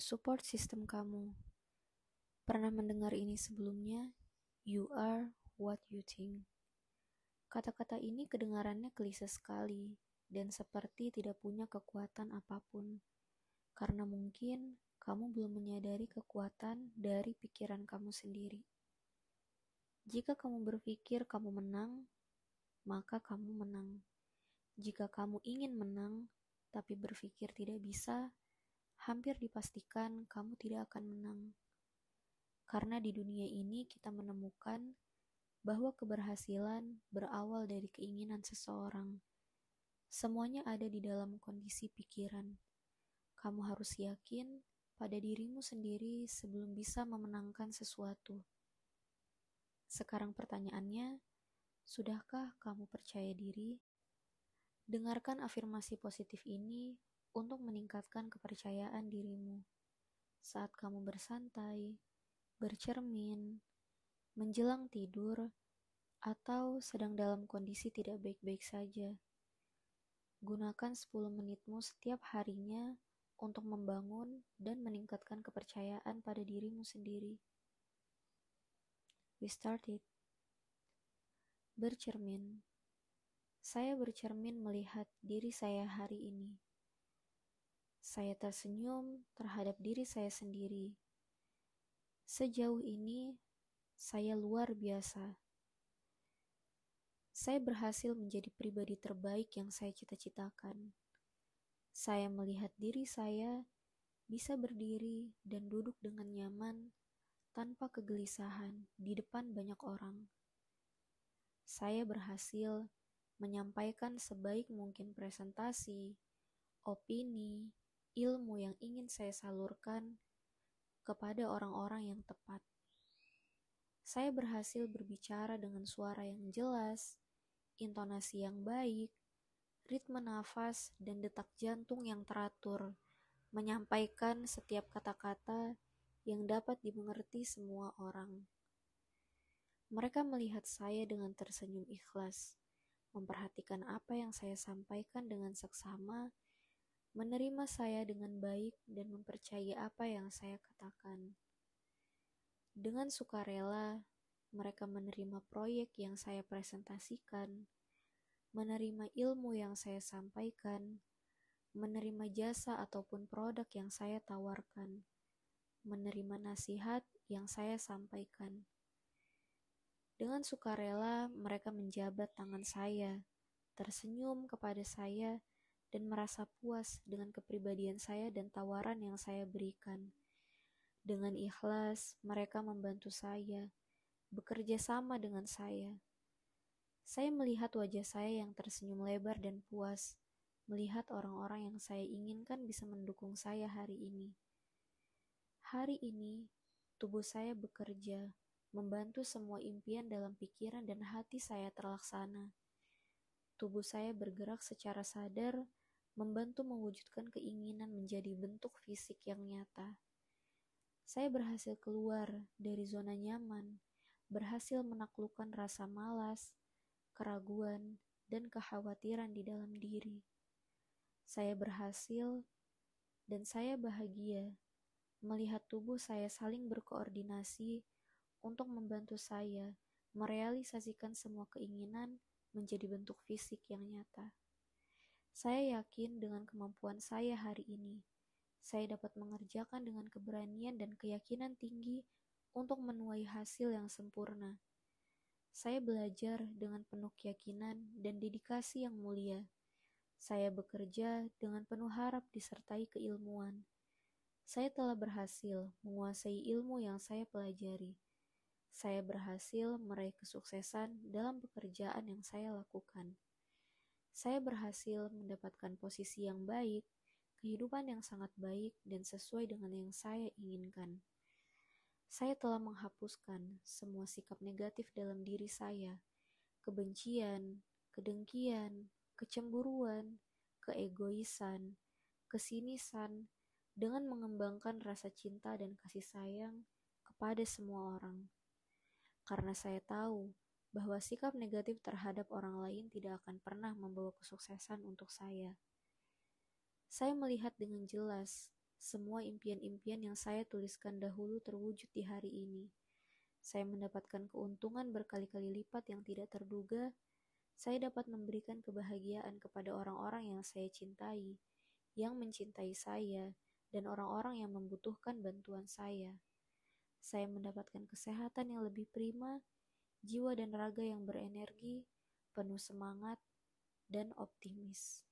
support system kamu. Pernah mendengar ini sebelumnya? You are what you think. Kata-kata ini kedengarannya klise sekali dan seperti tidak punya kekuatan apa pun. Karena mungkin kamu belum menyadari kekuatan dari pikiran kamu sendiri. Jika kamu berpikir kamu menang, maka kamu menang. Jika kamu ingin menang, tapi berpikir tidak bisa, hampir dipastikan kamu tidak akan menang. Karena di dunia ini kita menemukan bahwa keberhasilan berawal dari keinginan seseorang. Semuanya ada di dalam kondisi pikiran. Kamu harus yakin pada dirimu sendiri sebelum bisa memenangkan sesuatu. Sekarang pertanyaannya, sudahkah kamu percaya diri? Dengarkan afirmasi positif ini untuk meningkatkan kepercayaan dirimu saat kamu bersantai, bercermin, menjelang tidur, atau sedang dalam kondisi tidak baik-baik saja. Gunakan 10 menitmu setiap harinya untuk membangun dan meningkatkan kepercayaan pada dirimu sendiri. We started. Bercermin. Saya bercermin melihat diri saya hari ini. Saya tersenyum terhadap diri saya sendiri. Sejauh ini, saya luar biasa. Saya berhasil menjadi pribadi terbaik yang saya cita-citakan. Saya melihat diri saya bisa berdiri dan duduk dengan nyaman tanpa kegelisahan di depan banyak orang. Saya berhasil menyampaikan sebaik mungkin presentasi, opini, ilmu yang ingin saya salurkan kepada orang-orang yang tepat. Saya berhasil berbicara dengan suara yang jelas, intonasi yang baik, ritme nafas, dan detak jantung yang teratur, menyampaikan setiap kata-kata yang dapat dimengerti semua orang. Mereka melihat saya dengan tersenyum ikhlas, memperhatikan apa yang saya sampaikan dengan seksama, menerima saya dengan baik dan mempercayai apa yang saya katakan. Dengan sukarela, mereka menerima proyek yang saya presentasikan, menerima ilmu yang saya sampaikan, menerima jasa ataupun produk yang saya tawarkan, menerima nasihat yang saya sampaikan. Dengan sukarela, mereka menjabat tangan saya, tersenyum kepada saya, dan merasa puas dengan kepribadian saya dan tawaran yang saya berikan. Dengan ikhlas, mereka membantu saya, bekerja sama dengan saya. Saya melihat wajah saya yang tersenyum lebar dan puas, melihat orang-orang yang saya inginkan bisa mendukung saya hari ini. Hari ini, tubuh saya bekerja, membantu semua impian dalam pikiran dan hati saya terlaksana. Tubuh saya bergerak secara sadar membantu mewujudkan keinginan menjadi bentuk fisik yang nyata. Saya berhasil keluar dari zona nyaman, berhasil menaklukkan rasa malas, keraguan, dan kekhawatiran di dalam diri. Saya berhasil, dan saya bahagia melihat tubuh saya saling berkoordinasi untuk membantu saya merealisasikan semua keinginan menjadi bentuk fisik yang nyata. Saya yakin dengan kemampuan saya hari ini, saya dapat mengerjakan dengan keberanian dan keyakinan tinggi untuk menuai hasil yang sempurna. Saya belajar dengan penuh keyakinan dan dedikasi yang mulia. Saya bekerja dengan penuh harap disertai keilmuan. Saya telah berhasil menguasai ilmu yang saya pelajari. Saya berhasil meraih kesuksesan dalam pekerjaan yang saya lakukan saya berhasil mendapatkan posisi yang baik, kehidupan yang sangat baik, dan sesuai dengan yang saya inginkan. Saya telah menghapuskan semua sikap negatif dalam diri saya, kebencian, kedengkian, kecemburuan, keegoisan, kesinisan, dengan mengembangkan rasa cinta dan kasih sayang kepada semua orang. Karena saya tahu bahwa sikap negatif terhadap orang lain tidak akan pernah membawa kesuksesan untuk saya. Saya melihat dengan jelas semua impian-impian yang saya tuliskan dahulu terwujud di hari ini. Saya mendapatkan keuntungan berkali-kali lipat yang tidak terduga. Saya dapat memberikan kebahagiaan kepada orang-orang yang saya cintai, yang mencintai saya, dan orang-orang yang membutuhkan bantuan saya. Saya mendapatkan kesehatan yang lebih prima, jiwa dan raga yang berenergi, penuh semangat, dan optimis.